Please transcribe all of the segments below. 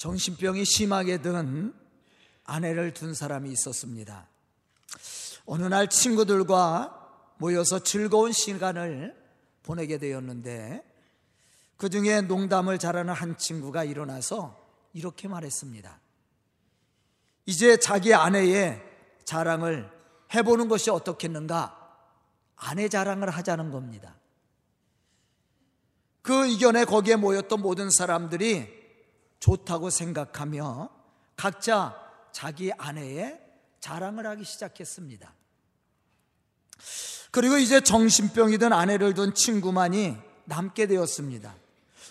정신병이 심하게 든 아내를 둔 사람이 있었습니다. 어느 날 친구들과 모여서 즐거운 시간을 보내게 되었는데 그 중에 농담을 잘하는 한 친구가 일어나서 이렇게 말했습니다. 이제 자기 아내의 자랑을 해보는 것이 어떻겠는가? 아내 자랑을 하자는 겁니다. 그 의견에 거기에 모였던 모든 사람들이 좋다고 생각하며 각자 자기 아내의 자랑을 하기 시작했습니다. 그리고 이제 정신병이 든 아내를 둔 친구만이 남게 되었습니다.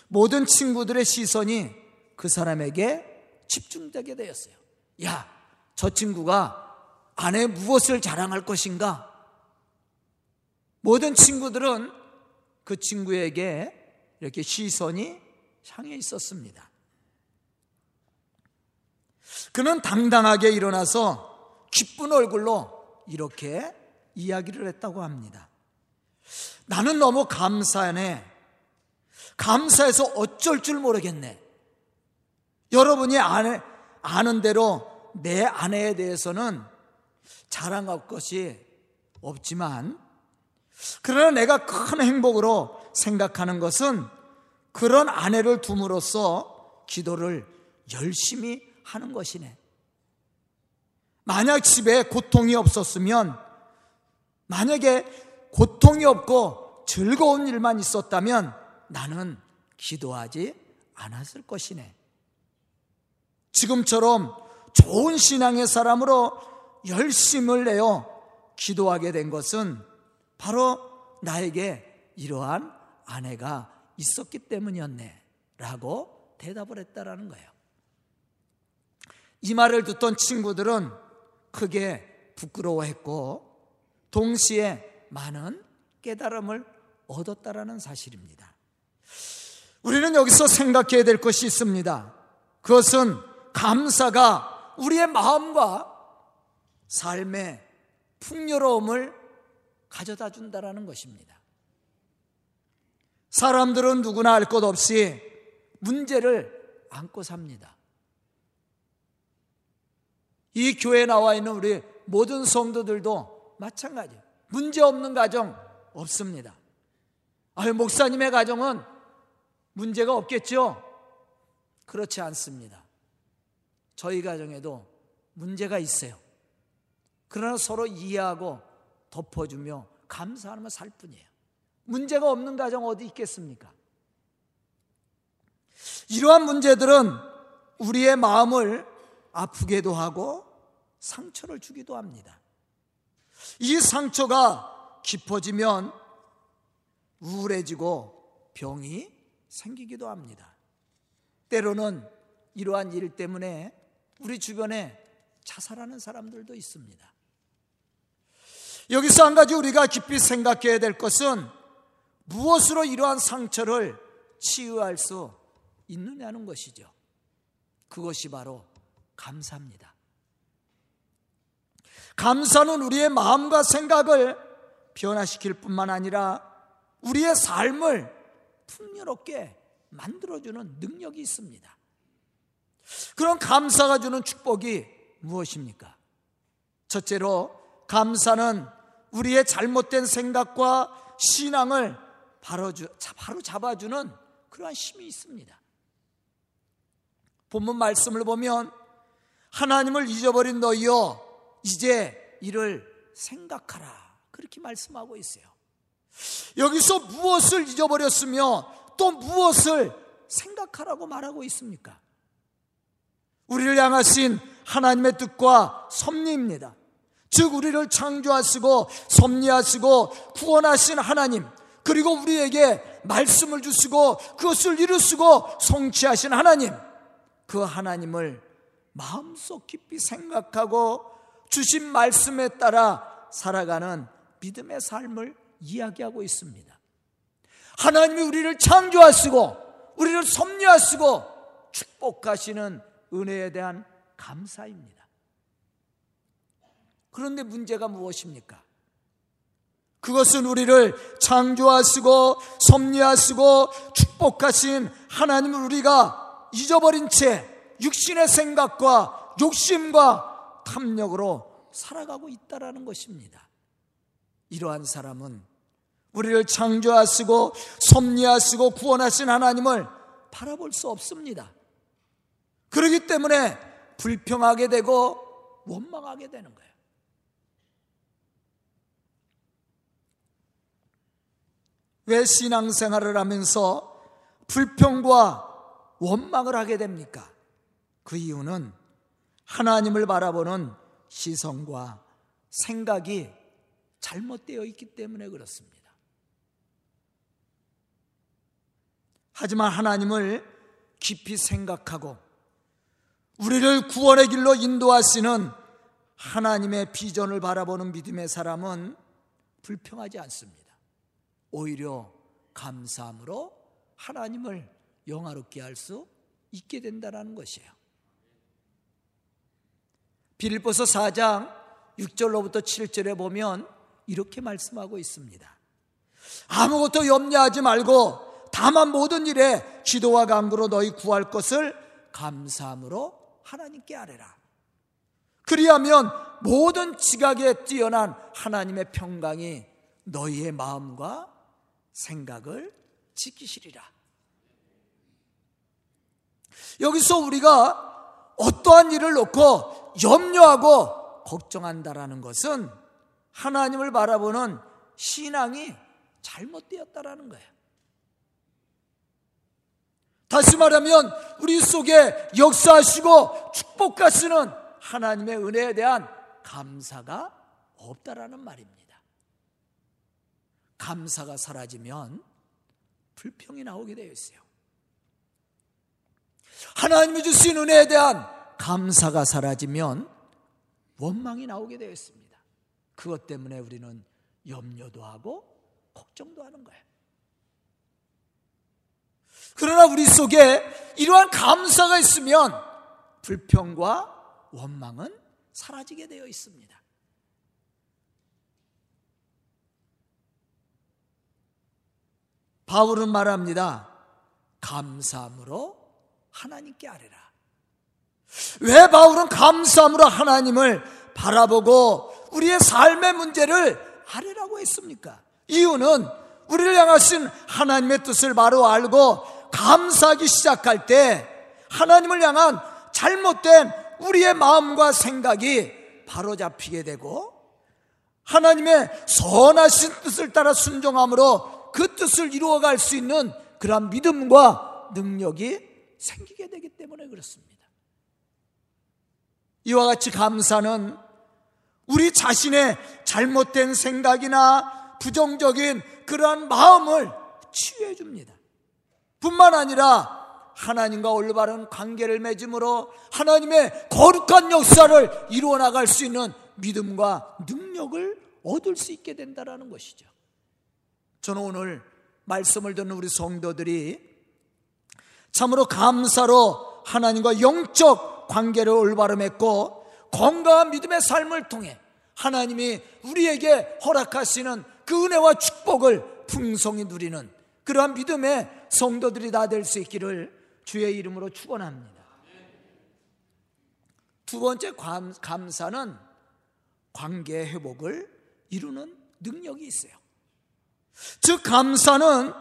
모든 친구들의 시선이 그 사람에게 집중되게 되었어요. 야, 저 친구가 아내 무엇을 자랑할 것인가? 모든 친구들은 그 친구에게 이렇게 시선이 향해 있었습니다. 그는 당당하게 일어나서 기쁜 얼굴로 이렇게 이야기를 했다고 합니다. 나는 너무 감사하네. 감사해서 어쩔 줄 모르겠네. 여러분이 아내, 아는 대로 내 아내에 대해서는 자랑할 것이 없지만, 그러나 내가 큰 행복으로 생각하는 것은 그런 아내를 둠으로써 기도를 열심히 하는 것이네. 만약 집에 고통이 없었으면, 만약에 고통이 없고 즐거운 일만 있었다면 나는 기도하지 않았을 것이네. 지금처럼 좋은 신앙의 사람으로 열심을 내어 기도하게 된 것은 바로 나에게 이러한 아내가 있었기 때문이었네. 라고 대답을 했다라는 거예요. 이 말을 듣던 친구들은 크게 부끄러워했고 동시에 많은 깨달음을 얻었다라는 사실입니다. 우리는 여기서 생각해야 될 것이 있습니다. 그것은 감사가 우리의 마음과 삶의 풍요로움을 가져다 준다라는 것입니다. 사람들은 누구나 알 것 없이 문제를 안고 삽니다. 이 교회에 나와 있는 우리 모든 성도들도 마찬가지예요. 문제 없는 가정 없습니다. 아유, 목사님의 가정은 문제가 없겠죠? 그렇지 않습니다. 저희 가정에도 문제가 있어요. 그러나 서로 이해하고 덮어주며 감사하며 살 뿐이에요. 문제가 없는 가정 어디 있겠습니까? 이러한 문제들은 우리의 마음을 아프게도 하고 상처를 주기도 합니다. 이 상처가 깊어지면 우울해지고 병이 생기기도 합니다. 때로는 이러한 일 때문에 우리 주변에 자살하는 사람들도 있습니다. 여기서 한 가지 우리가 깊이 생각해야 될 것은 무엇으로 이러한 상처를 치유할 수 있느냐는 것이죠. 그것이 바로 감사입니다. 감사는 우리의 마음과 생각을 변화시킬 뿐만 아니라 우리의 삶을 풍요롭게 만들어주는 능력이 있습니다. 그런 감사가 주는 축복이 무엇입니까? 첫째로, 감사는 우리의 잘못된 생각과 신앙을 바로 잡아주는 그러한 힘이 있습니다. 본문 말씀을 보면 하나님을 잊어버린 너희여 이제 이를 생각하라 그렇게 말씀하고 있어요. 여기서 무엇을 잊어버렸으며 또 무엇을 생각하라고 말하고 있습니까? 우리를 향하신 하나님의 뜻과 섭리입니다. 즉 우리를 창조하시고 섭리하시고 구원하신 하나님 그리고 우리에게 말씀을 주시고 그것을 이루시고 성취하신 하나님 그 하나님을 마음속 깊이 생각하고 주신 말씀에 따라 살아가는 믿음의 삶을 이야기하고 있습니다. 하나님이 우리를 창조하시고 우리를 섭리하시고 축복하시는 은혜에 대한 감사입니다. 그런데 문제가 무엇입니까? 그것은 우리를 창조하시고 섭리하시고 축복하신 하나님을 우리가 잊어버린 채 육신의 생각과 욕심과 탐욕으로 살아가고 있다라는 것입니다. 이러한 사람은 우리를 창조하시고 섭리하시고 구원하신 하나님을 바라볼 수 없습니다. 그렇기 때문에 불평하게 되고 원망하게 되는 거예요. 왜 신앙생활을 하면서 불평과 원망을 하게 됩니까? 그 이유는 하나님을 바라보는 시선과 생각이 잘못되어 있기 때문에 그렇습니다. 하지만 하나님을 깊이 생각하고 우리를 구원의 길로 인도하시는 하나님의 비전을 바라보는 믿음의 사람은 불평하지 않습니다. 오히려 감사함으로 하나님을 영화롭게 할 수 있게 된다는 것이에요. 빌보서 4장 6절로부터 7절에 보면 이렇게 말씀하고 있습니다. 아무것도 염려하지 말고 다만 모든 일에 기도와 간구로 너희 구할 것을 감사함으로 하나님께 아뢰라. 그리하면 모든 지각에 뛰어난 하나님의 평강이 너희의 마음과 생각을 지키시리라. 여기서 우리가 어떠한 일을 놓고 염려하고 걱정한다라는 것은 하나님을 바라보는 신앙이 잘못되었다라는 거예요. 다시 말하면 우리 속에 역사하시고 축복하시는 하나님의 은혜에 대한 감사가 없다라는 말입니다. 감사가 사라지면 불평이 나오게 되어 있어요. 하나님이 주신 은혜에 대한 감사가 사라지면 원망이 나오게 되어 있습니다. 그것 때문에 우리는 염려도 하고 걱정도 하는 거예요. 그러나 우리 속에 이러한 감사가 있으면 불평과 원망은 사라지게 되어 있습니다. 바울은 말합니다. 감사함으로 하나님께 아뢰라. 왜 바울은 감사함으로 하나님을 바라보고 우리의 삶의 문제를 아뢰라고 했습니까? 이유는 우리를 향하신 하나님의 뜻을 바로 알고 감사하기 시작할 때 하나님을 향한 잘못된 우리의 마음과 생각이 바로 잡히게 되고 하나님의 선하신 뜻을 따라 순종함으로 그 뜻을 이루어갈 수 있는 그러한 믿음과 능력이 생기게 되기 때문에 그렇습니다. 이와 같이 감사는 우리 자신의 잘못된 생각이나 부정적인 그러한 마음을 치유해 줍니다. 뿐만 아니라 하나님과 올바른 관계를 맺음으로 하나님의 거룩한 역사를 이루어 나갈 수 있는 믿음과 능력을 얻을 수 있게 된다는 것이죠. 저는 오늘 말씀을 듣는 우리 성도들이 참으로 감사로 하나님과 영적 관계를 올바로 맺고 건강한 믿음의 삶을 통해 하나님이 우리에게 허락하시는 그 은혜와 축복을 풍성히 누리는 그러한 믿음의 성도들이 다 될 수 있기를 주의 이름으로 축원합니다. 두 번째 감사는 관계 회복을 이루는 능력이 있어요. 즉 감사는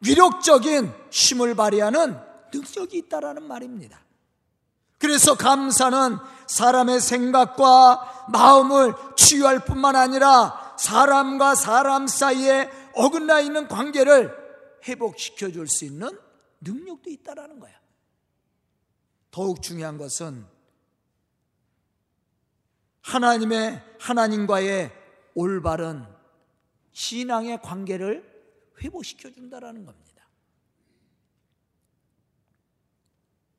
위력적인 힘을 발휘하는 능력이 있다라는 말입니다. 그래서 감사는 사람의 생각과 마음을 치유할 뿐만 아니라 사람과 사람 사이에 어긋나 있는 관계를 회복시켜 줄 수 있는 능력도 있다라는 거야. 더욱 중요한 것은 하나님의 하나님과의 올바른 신앙의 관계를 회복시켜 준다라는 겁니다.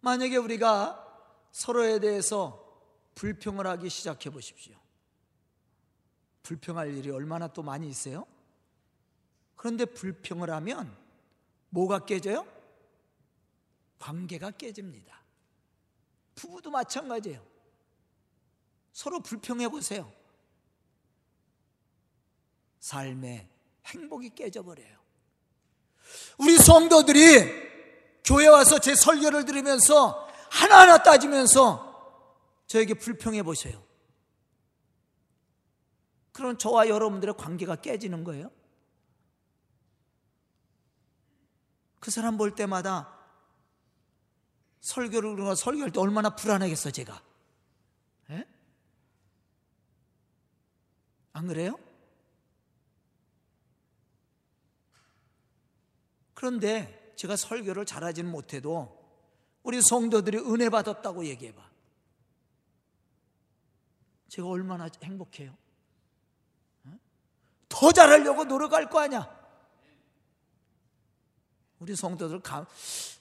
만약에 우리가 서로에 대해서 불평을 하기 시작해 보십시오. 불평할 일이 얼마나 또 많이 있어요? 그런데 불평을 하면 뭐가 깨져요? 관계가 깨집니다. 부부도 마찬가지예요. 서로 불평해 보세요. 삶의 행복이 깨져버려요. 우리 성도들이 교회 와서 제 설교를 들으면서 하나하나 따지면서 저에게 불평해 보세요. 그럼 저와 여러분들의 관계가 깨지는 거예요. 그 사람 볼 때마다 설교를 그러나 설교할 때 얼마나 불안하겠어 제가. 에? 안 그래요? 그런데 제가 설교를 잘하지는 못해도 우리 성도들이 은혜 받았다고 얘기해봐. 제가 얼마나 행복해요. 더 잘하려고 노력할 거 아니야. 우리 성도들 감,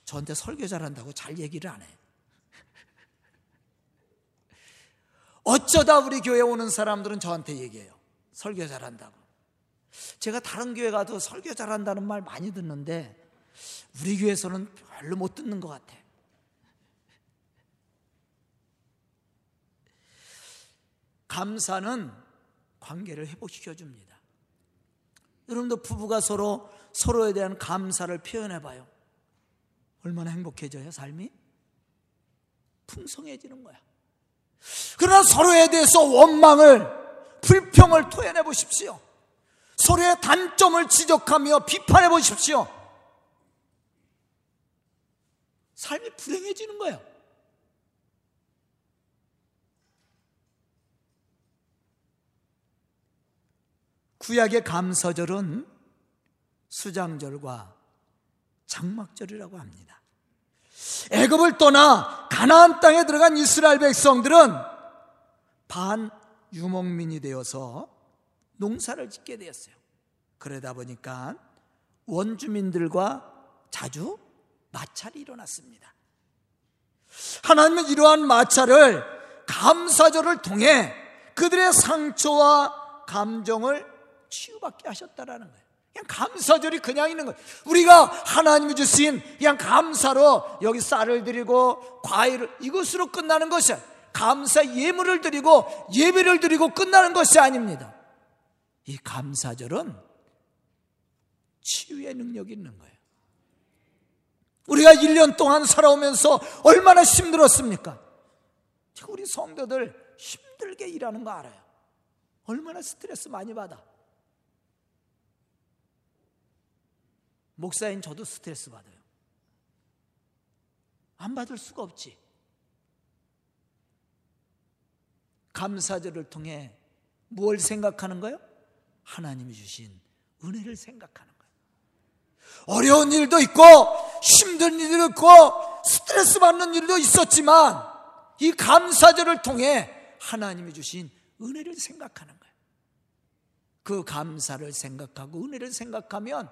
저한테 설교 잘한다고 잘 얘기를 안 해. 어쩌다 우리 교회 오는 사람들은 저한테 얘기해요. 설교 잘한다고. 제가 다른 교회 가도 설교 잘한다는 말 많이 듣는데 우리 교회에서는 별로 못 듣는 것 같아. 감사는 관계를 회복시켜 줍니다. 여러분도 부부가 서로 서로에 대한 감사를 표현해 봐요. 얼마나 행복해져요, 삶이? 풍성해지는 거야. 그러나 서로에 대해서 원망을, 불평을 토해내 보십시오. 서로의 단점을 지적하며 비판해 보십시오. 삶이 불행해지는 거예요. 구약의 감사절은 수장절과 장막절이라고 합니다. 애굽을 떠나 가나안 땅에 들어간 이스라엘 백성들은 반 유목민이 되어서 농사를 짓게 되었어요. 그러다 보니까 원주민들과 자주 마찰이 일어났습니다. 하나님은 이러한 마찰을 감사절을 통해 그들의 상처와 감정을 치유받게 하셨다라는 거예요. 그냥 감사절이 그냥 있는 거예요. 우리가 하나님이 주신 그냥 감사로 여기 쌀을 드리고 과일을 이것으로 끝나는 것이 감사 예물을 드리고 예배를 드리고 끝나는 것이 아닙니다. 이 감사절은 치유의 능력이 있는 거예요. 우리가 1년 동안 살아오면서 얼마나 힘들었습니까? 우리 성도들 힘들게 일하는 거 알아요. 얼마나 스트레스 많이 받아. 목사인 저도 스트레스 받아요. 안 받을 수가 없지. 감사절을 통해 뭘 생각하는 거예요? 하나님이 주신 은혜를 생각하는 거예요. 어려운 일도 있고 힘든 일도 있고 스트레스 받는 일도 있었지만 이 감사절을 통해 하나님이 주신 은혜를 생각하는 거예요. 그 감사를 생각하고 은혜를 생각하면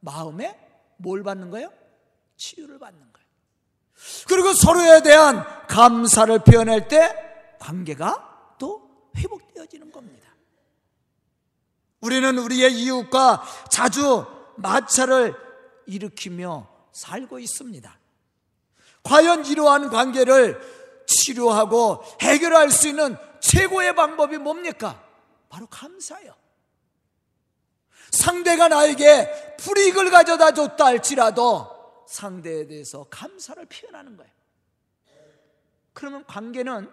마음에 뭘 받는 거예요? 치유를 받는 거예요. 그리고 서로에 대한 감사를 표현할 때 관계가 또 회복되어지는 겁니다. 우리는 우리의 이웃과 자주 마찰을 일으키며 살고 있습니다. 과연 이러한 관계를 치료하고 해결할 수 있는 최고의 방법이 뭡니까? 바로 감사요. 상대가 나에게 불이익을 가져다 줬다 할지라도 상대에 대해서 감사를 표현하는 거예요. 그러면 관계는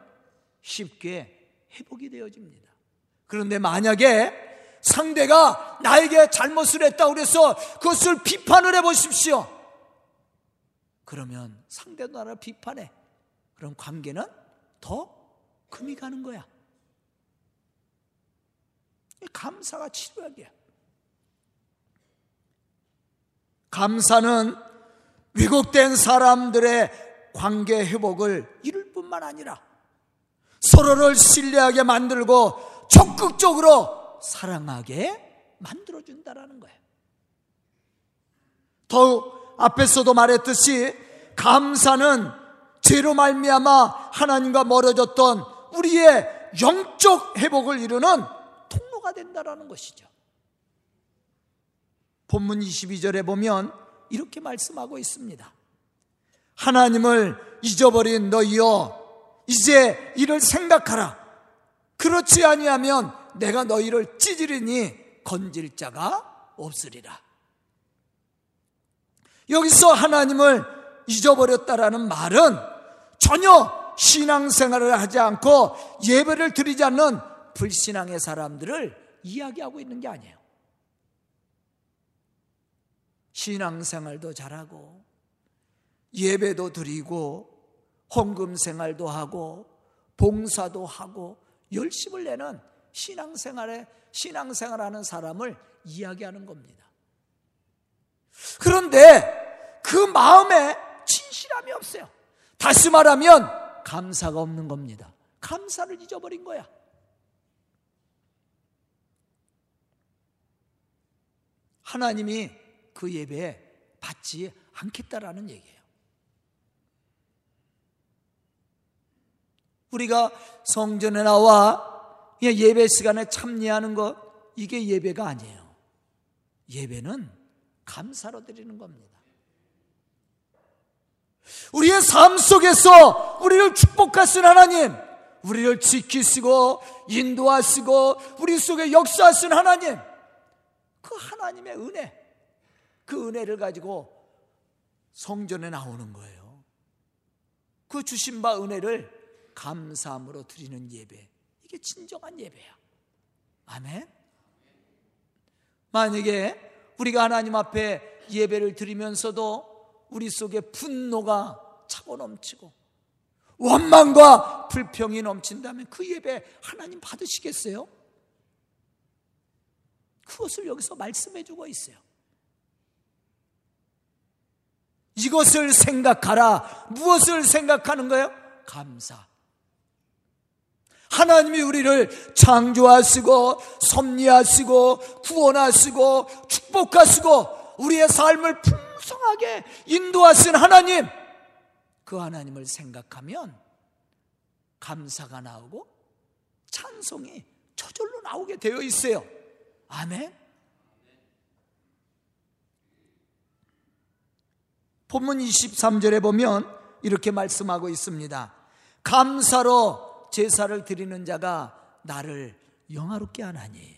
쉽게 회복이 되어집니다. 그런데 만약에 상대가 나에게 잘못을 했다 그래서 그것을 비판을 해 보십시오. 그러면 상대도 나를 비판해. 그럼 관계는 더 금이 가는 거야. 감사가 치료약이야. 감사는 왜곡된 사람들의 관계 회복을 이룰 뿐만 아니라 서로를 신뢰하게 만들고 적극적으로 사랑하게 만들어준다라는 거예요. 더욱 앞에서도 말했듯이 감사는 죄로 말미암아 하나님과 멀어졌던 우리의 영적 회복을 이루는 통로가 된다라는 것이죠. 본문 22절에 보면 이렇게 말씀하고 있습니다. 하나님을 잊어버린 너희여 이제 이를 생각하라. 그렇지 아니하면 내가 너희를 찌질으니 건질 자가 없으리라. 여기서 하나님을 잊어버렸다라는 말은 전혀 신앙생활을 하지 않고 예배를 드리지 않는 불신앙의 사람들을 이야기하고 있는 게 아니에요. 신앙생활도 잘하고 예배도 드리고 헌금 생활도 하고 봉사도 하고 열심을 내는 신앙생활에 신앙생활하는 사람을 이야기하는 겁니다. 그런데 그 마음에 진실함이 없어요. 다시 말하면 감사가 없는 겁니다. 감사를 잊어버린 거야. 하나님이 그 예배에 받지 않겠다라는 얘기예요. 우리가 성전에 나와 예배 시간에 참여하는 것, 이게 예배가 아니에요. 예배는 감사로 드리는 겁니다. 우리의 삶 속에서 우리를 축복하신 하나님, 우리를 지키시고 인도하시고 우리 속에 역사하신 하나님, 그 하나님의 은혜, 그 은혜를 가지고 성전에 나오는 거예요. 그 주신 바 은혜를 감사함으로 드리는 예배. 이게 진정한 예배야. 아멘. 만약에 우리가 하나님 앞에 예배를 드리면서도 우리 속에 분노가 차고 넘치고 원망과 불평이 넘친다면 그 예배 하나님 받으시겠어요? 그것을 여기서 말씀해 주고 있어요. 이것을 생각하라. 무엇을 생각하는 거예요? 감사. 하나님이 우리를 창조하시고 섭리하시고 구원하시고 축복하시고 우리의 삶을 풍성하게 인도하신 하나님 그 하나님을 생각하면 감사가 나오고 찬송이 저절로 나오게 되어 있어요. 아멘. 본문 23절에 보면 이렇게 말씀하고 있습니다. 감사로 제사를 드리는 자가 나를 영화롭게 하나니.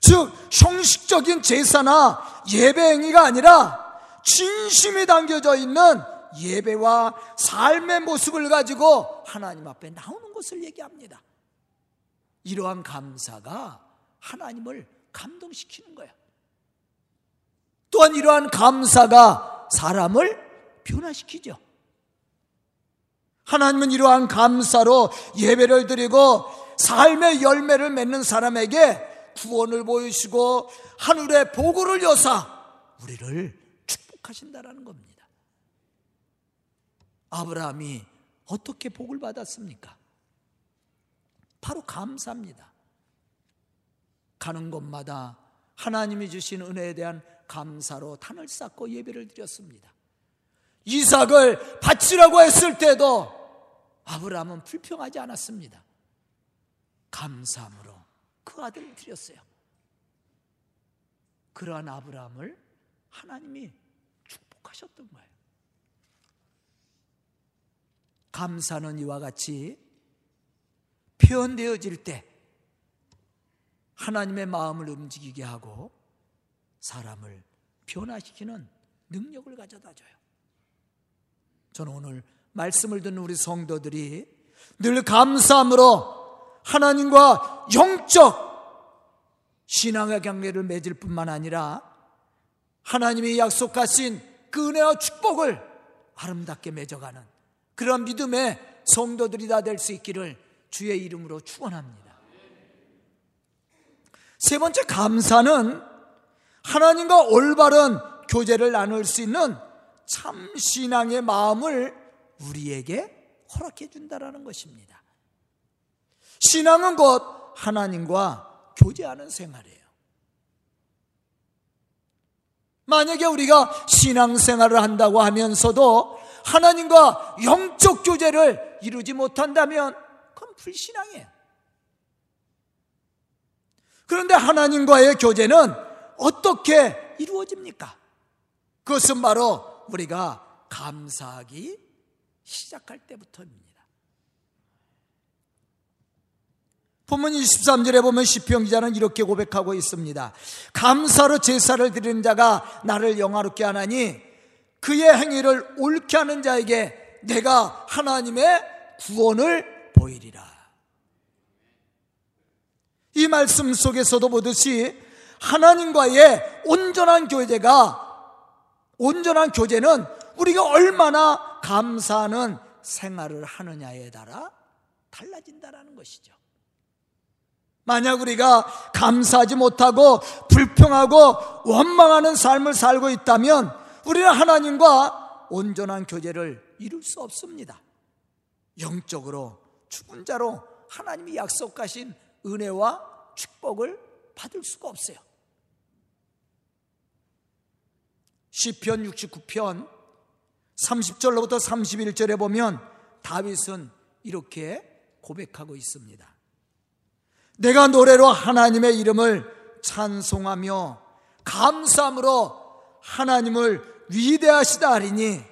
즉, 형식적인 제사나 예배 행위가 아니라 진심이 담겨져 있는 예배와 삶의 모습을 가지고 하나님 앞에 나오는 것을 얘기합니다. 이러한 감사가 하나님을 감동시키는 거야. 또한 이러한 감사가 사람을 변화시키죠. 하나님은 이러한 감사로 예배를 드리고 삶의 열매를 맺는 사람에게 구원을 보이시고 하늘의 보고를 여사 우리를 축복하신다라는 겁니다. 아브라함이 어떻게 복을 받았습니까? 바로 감사입니다. 가는 곳마다 하나님이 주신 은혜에 대한 감사로 단을 쌓고 예배를 드렸습니다. 이삭을 바치라고 했을 때도 아브라함은 불평하지 않았습니다. 감사함으로 그 아들을 드렸어요. 그러한 아브라함을 하나님이 축복하셨던 거예요. 감사는 이와 같이 표현되어질 때 하나님의 마음을 움직이게 하고 사람을 변화시키는 능력을 가져다 줘요. 저는 오늘 말씀을 듣는 우리 성도들이 늘 감사함으로 하나님과 영적 신앙의 관계를 맺을 뿐만 아니라 하나님이 약속하신 그 은혜와 축복을 아름답게 맺어가는 그런 믿음의 성도들이 다 될 수 있기를 주의 이름으로 축원합니다. 세 번째 감사는 하나님과 올바른 교제를 나눌 수 있는 참 신앙의 마음을 우리에게 허락해 준다라는 것입니다. 신앙은 곧 하나님과 교제하는 생활이에요. 만약에 우리가 신앙생활을 한다고 하면서도 하나님과 영적 교제를 이루지 못한다면 그건 불신앙이에요. 그런데 하나님과의 교제는 어떻게 이루어집니까? 그것은 바로 우리가 감사하기 시작할 때부터입니다. 본문 23절에 보면 시편 기자는 이렇게 고백하고 있습니다. 감사로 제사를 드리는 자가 나를 영화롭게 하나니 그의 행위를 옳게 하는 자에게 내가 하나님의 구원을 보이리라. 이 말씀 속에서도 보듯이 하나님과의 온전한 교제가 온전한 교제는 우리가 얼마나 감사하는 생활을 하느냐에 따라 달라진다라는 것이죠. 만약 우리가 감사하지 못하고 불평하고 원망하는 삶을 살고 있다면 우리는 하나님과 온전한 교제를 이룰 수 없습니다. 영적으로 죽은 자로 하나님이 약속하신 은혜와 축복을 받을 수가 없어요. 시편 69편 30절로부터 31절에 보면 다윗은 이렇게 고백하고 있습니다. 내가 노래로 하나님의 이름을 찬송하며 감사함으로 하나님을 위대하시다 하리니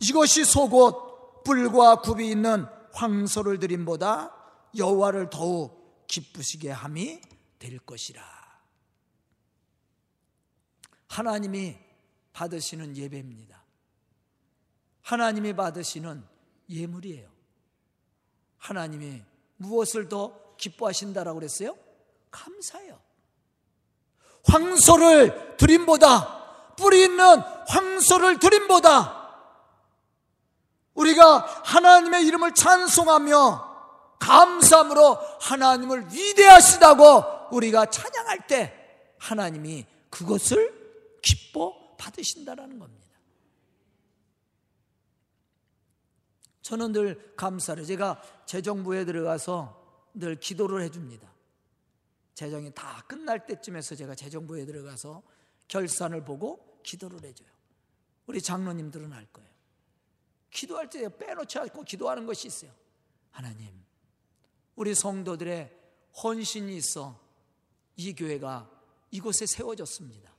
이것이 속옷 뿔과 굽이 있는 황소를 드림보다 여호와를 더욱 기쁘시게 함이 될 것이라. 하나님이 받으시는 예배입니다. 하나님이 받으시는 예물이에요. 하나님이 무엇을 더 기뻐하신다라고 그랬어요? 감사해요. 황소를 드림보다 뿌리 있는 황소를 드림보다 우리가 하나님의 이름을 찬송하며 감사함으로 하나님을 위대하시다고 우리가 찬양할 때 하나님이 그것을 기뻐 받으신다라는 겁니다. 저는 늘 감사를 제가 재정부에 들어가서 늘 기도를 해줍니다. 재정이 다 끝날 때쯤에서 제가 재정부에 들어가서 결산을 보고 기도를 해줘요. 우리 장로님들은 알 거예요. 기도할 때 빼놓지 않고 기도하는 것이 있어요. 하나님, 우리 성도들의 헌신이 있어 이 교회가 이곳에 세워졌습니다.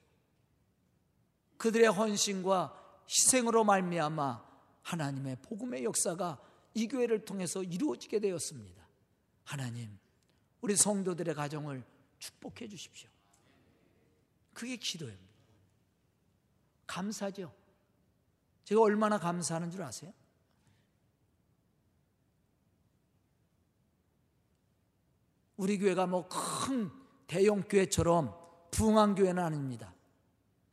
그들의 헌신과 희생으로 말미암아 하나님의 복음의 역사가 이 교회를 통해서 이루어지게 되었습니다. 하나님, 우리 성도들의 가정을 축복해 주십시오. 그게 기도입니다. 감사죠. 제가 얼마나 감사하는 줄 아세요? 우리 교회가 뭐 큰 대형 교회처럼 부흥한 교회는 아닙니다.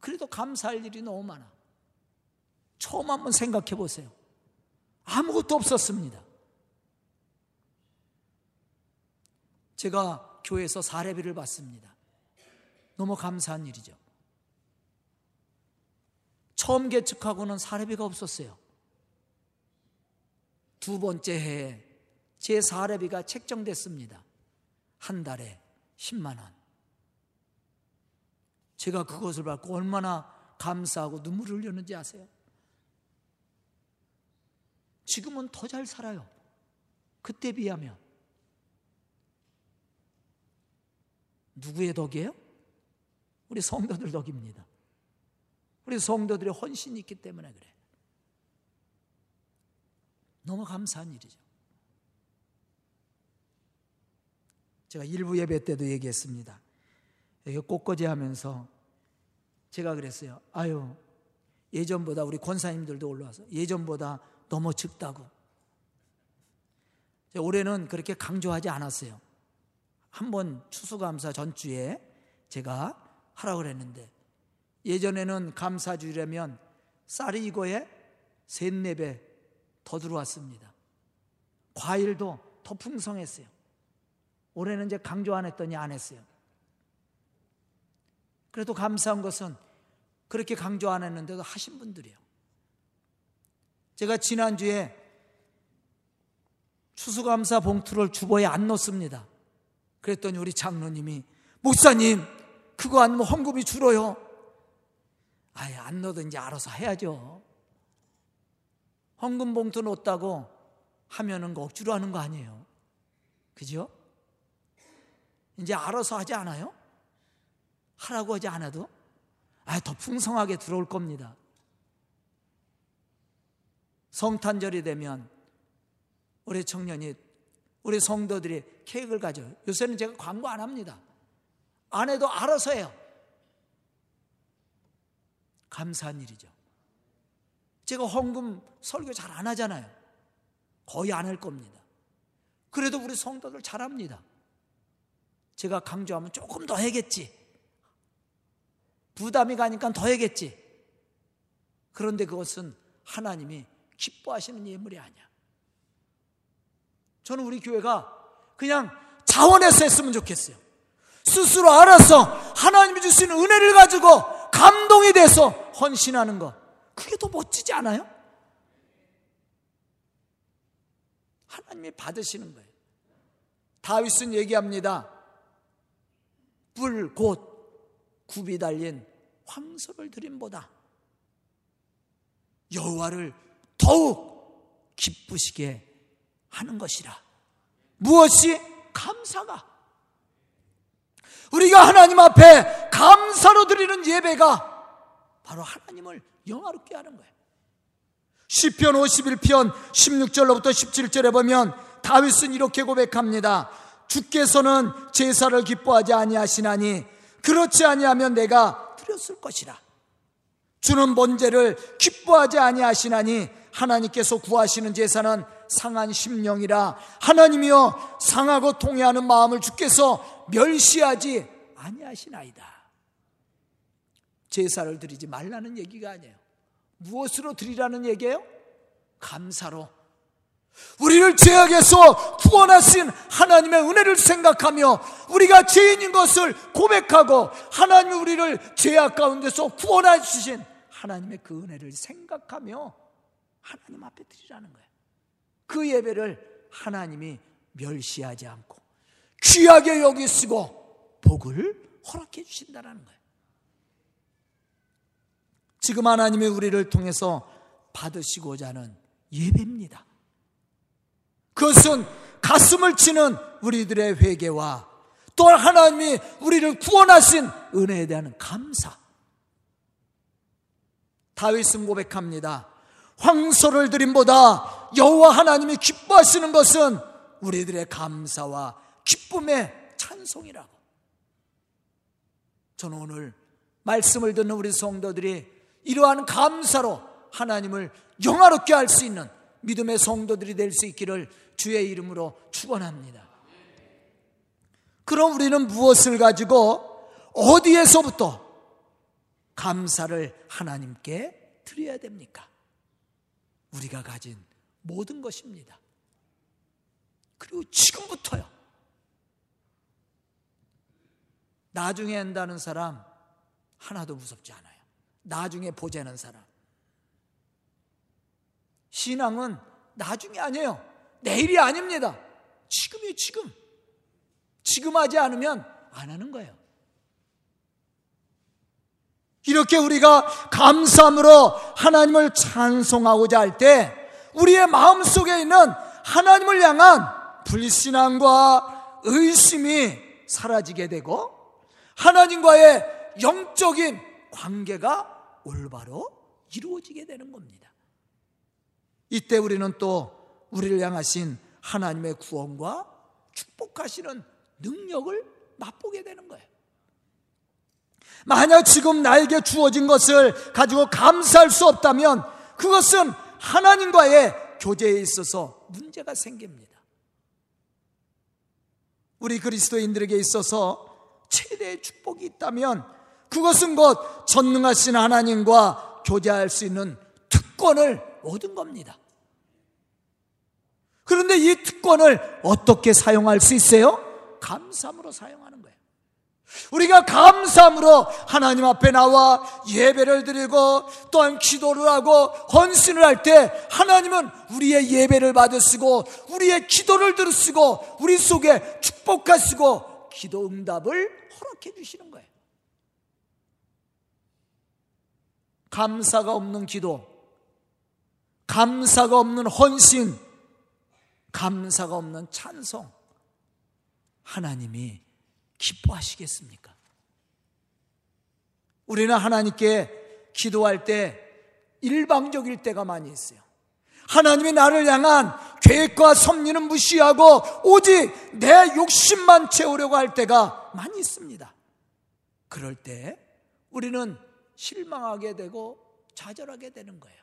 그래도 감사할 일이 너무 많아. 처음 한번 생각해 보세요. 아무것도 없었습니다. 제가 교회에서 사례비를 받습니다. 너무 감사한 일이죠. 처음 개척하고는 사례비가 없었어요. 두 번째 해에 제 사례비가 책정됐습니다. 한 달에 10만 원. 제가 그것을 받고 얼마나 감사하고 눈물을 흘렸는지 아세요? 지금은 더 잘 살아요. 그때 비하면. 누구의 덕이에요? 우리 성도들 덕입니다. 우리 성도들의 헌신이 있기 때문에 그래. 너무 감사한 일이죠. 제가 일부 예배 때도 얘기했습니다. 꽃꽂이 하면서 제가 그랬어요. 아유, 예전보다 우리 권사님들도 올라와서 예전보다 너무 적다고. 올해는 그렇게 강조하지 않았어요. 한 번 추수감사 전주에 제가 하라고 그랬는데 예전에는 감사주려면 쌀이 이거에 셋네 배 더 들어왔습니다. 과일도 더 풍성했어요. 올해는 이제 강조 안 했더니 안 했어요. 그래도 감사한 것은 그렇게 강조 안 했는데도 하신 분들이에요. 제가 지난주에 추수감사 봉투를 주보에 안 넣습니다. 그랬더니 우리 장로님이 목사님 그거 안 넣으면 헌금이 줄어요. 아예 안 넣어도 이 알아서 해야죠. 헌금 봉투 넣었다고 하면은 그 억지로 하는 거 아니에요. 그죠? 이제 알아서 하지 않아요? 하라고 하지 않아도 아, 더 풍성하게 들어올 겁니다. 성탄절이 되면 우리 청년이 우리 성도들이 케이크를 가져요. 요새는 제가 광고 안 합니다. 안 해도 알아서 해요. 감사한 일이죠. 제가 헌금 설교 잘 안 하잖아요. 거의 안 할 겁니다. 그래도 우리 성도들 잘합니다. 제가 강조하면 조금 더 해겠지. 부담이 가니까 더 해겠지. 그런데 그것은 하나님이 기뻐하시는 예물이 아니야. 저는 우리 교회가 그냥 자원해서 했으면 좋겠어요. 스스로 알아서 하나님이 주시는 은혜를 가지고 감동이 돼서 헌신하는 것. 그게 더 멋지지 않아요? 하나님이 받으시는 거예요. 다윗은 얘기합니다. 불곧 굽이 달린 황소를 드림보다 여호와를 더욱 기쁘시게 하는 것이라. 무엇이 감사가 우리가 하나님 앞에 감사로 드리는 예배가 바로 하나님을 영화롭게 하는 거예요. 시편 51편 16절로부터 17절에 보면 다윗은 이렇게 고백합니다. 주께서는 제사를 기뻐하지 아니하시나니 그렇지 아니하면 내가 드렸을 것이라. 주는 번제를 기뻐하지 아니하시나니 하나님께서 구하시는 제사는 상한 심령이라 하나님이여 상하고 통해하는 마음을 주께서 멸시하지 아니하시나이다. 제사를 드리지 말라는 얘기가 아니에요. 무엇으로 드리라는 얘기예요? 감사로. 우리를 죄악에서 구원하신 하나님의 은혜를 생각하며 우리가 죄인인 것을 고백하고 하나님이 우리를 죄악 가운데서 구원하신 하나님의 그 은혜를 생각하며 하나님 앞에 드리라는 거예요. 그 예배를 하나님이 멸시하지 않고 귀하게 여기 쓰고 복을 허락해 주신다는 거예요. 지금 하나님이 우리를 통해서 받으시고자 하는 예배입니다. 그것은 가슴을 치는 우리들의 회개와 또한 하나님이 우리를 구원하신 은혜에 대한 감사. 다윗은 고백합니다. 황소를 드림보다 여호와 하나님이 기뻐하시는 것은 우리들의 감사와 기쁨의 찬송이라고. 저는 오늘 말씀을 듣는 우리 성도들이 이러한 감사로 하나님을 영화롭게 할 수 있는 믿음의 성도들이 될 수 있기를 주의 이름으로 축원합니다. 그럼 우리는 무엇을 가지고 어디에서부터 감사를 하나님께 드려야 됩니까? 우리가 가진 모든 것입니다. 그리고 지금부터요. 나중에 한다는 사람 하나도 무섭지 않아요. 나중에 보자는 사람. 신앙은 나중이 아니에요. 내일이 아닙니다. 지금이 지금. 지금 하지 않으면 안 하는 거예요. 이렇게 우리가 감사함으로 하나님을 찬송하고자 할 때 우리의 마음 속에 있는 하나님을 향한 불신앙과 의심이 사라지게 되고 하나님과의 영적인 관계가 올바로 이루어지게 되는 겁니다. 이때 우리는 또 우리를 향하신 하나님의 구원과 축복하시는 능력을 맛보게 되는 거예요. 만약 지금 나에게 주어진 것을 가지고 감사할 수 없다면 그것은 하나님과의 교제에 있어서 문제가 생깁니다. 우리 그리스도인들에게 있어서 최대의 축복이 있다면 그것은 곧 전능하신 하나님과 교제할 수 있는 특권을 얻은 겁니다. 그런데 이 특권을 어떻게 사용할 수 있어요? 감사함으로 사용하는 거예요. 우리가 감사함으로 하나님 앞에 나와 예배를 드리고 또한 기도를 하고 헌신을 할 때 하나님은 우리의 예배를 받으시고 우리의 기도를 들으시고 우리 속에 축복하시고 기도 응답을 허락해 주시는 거예요. 감사가 없는 기도, 감사가 없는 헌신, 감사가 없는 찬송, 하나님이 기뻐하시겠습니까? 우리는 하나님께 기도할 때 일방적일 때가 많이 있어요. 하나님이 나를 향한 계획과 섭리는 무시하고 오직 내 욕심만 채우려고 할 때가 많이 있습니다. 그럴 때 우리는 실망하게 되고 좌절하게 되는 거예요.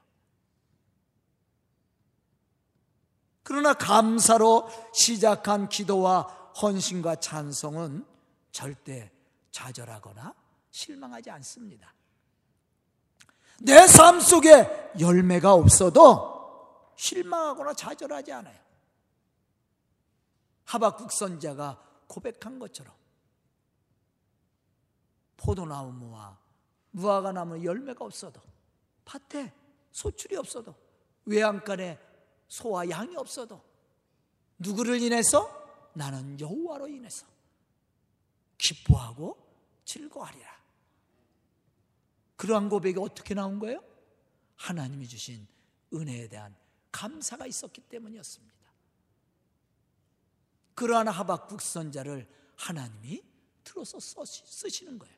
그러나 감사로 시작한 기도와 헌신과 찬송은 절대 좌절하거나 실망하지 않습니다. 내 삶 속에 열매가 없어도 실망하거나 좌절하지 않아요. 하박국 선자가 고백한 것처럼 포도나무와 무화과 나무 열매가 없어도 밭에 소출이 없어도 외양간에 소와 양이 없어도 누구를 인해서 나는 여호와로 인해서 기뻐하고 즐거워하리라. 그러한 고백이 어떻게 나온 거예요? 하나님이 주신 은혜에 대한 감사가 있었기 때문이었습니다. 그러한 하박국 선자를 하나님이 들어서 쓰시는 거예요.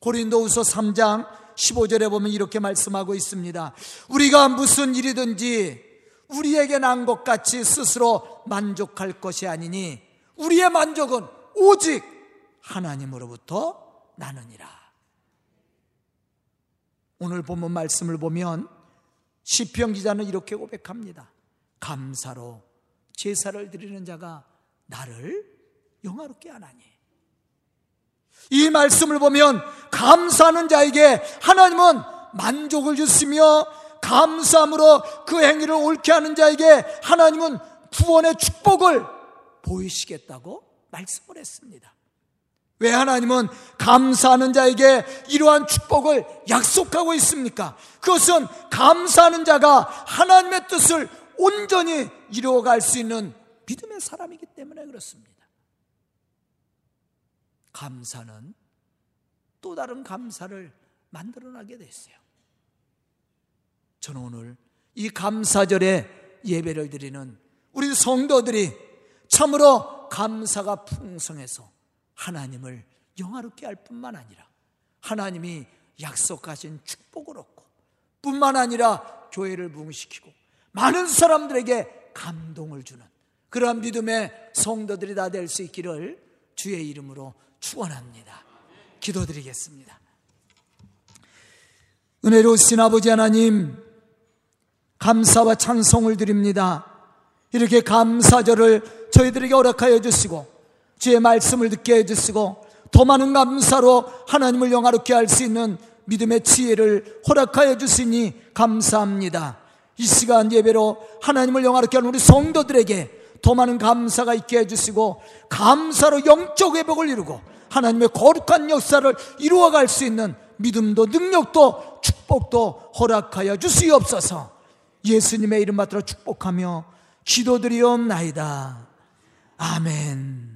고린도후서 3장 15절에 보면 이렇게 말씀하고 있습니다. 우리가 무슨 일이든지 우리에게 난 것 같이 스스로 만족할 것이 아니니 우리의 만족은 오직 하나님으로부터 나느니라. 오늘 본문 말씀을 보면 시편 기자는 이렇게 고백합니다. 감사로 제사를 드리는 자가 나를 영화롭게 하나니. 이 말씀을 보면 감사하는 자에게 하나님은 만족을 주시며 감사함으로 그 행위를 옳게 하는 자에게 하나님은 구원의 축복을 보이시겠다고 말씀을 했습니다. 왜 하나님은 감사하는 자에게 이러한 축복을 약속하고 있습니까? 그것은 감사하는 자가 하나님의 뜻을 온전히 이루어갈 수 있는 믿음의 사람이기 때문에 그렇습니다. 감사는 또 다른 감사를 만들어나게 됐어요. 저는 오늘 이 감사절에 예배를 드리는 우리 성도들이 참으로 감사가 풍성해서 하나님을 영화롭게 할 뿐만 아니라 하나님이 약속하신 축복을 얻고 뿐만 아니라 교회를 부흥시키고 많은 사람들에게 감동을 주는 그러한 믿음의 성도들이 다 될 수 있기를 주의 이름으로 축원합니다. 기도드리겠습니다. 은혜로우신 아버지 하나님 감사와 찬송을 드립니다. 이렇게 감사절을 저희들에게 허락하여 주시고 주의 말씀을 듣게 해 주시고 더 많은 감사로 하나님을 영화롭게 할 수 있는 믿음의 지혜를 허락하여 주시니 감사합니다. 이 시간 예배로 하나님을 영화롭게 하는 우리 성도들에게 더 많은 감사가 있게 해주시고 감사로 영적 회복을 이루고 하나님의 거룩한 역사를 이루어갈 수 있는 믿음도 능력도 축복도 허락하여 주시옵소서 예수님의 이름 받들어 축복하며 기도드리옵나이다. 아멘.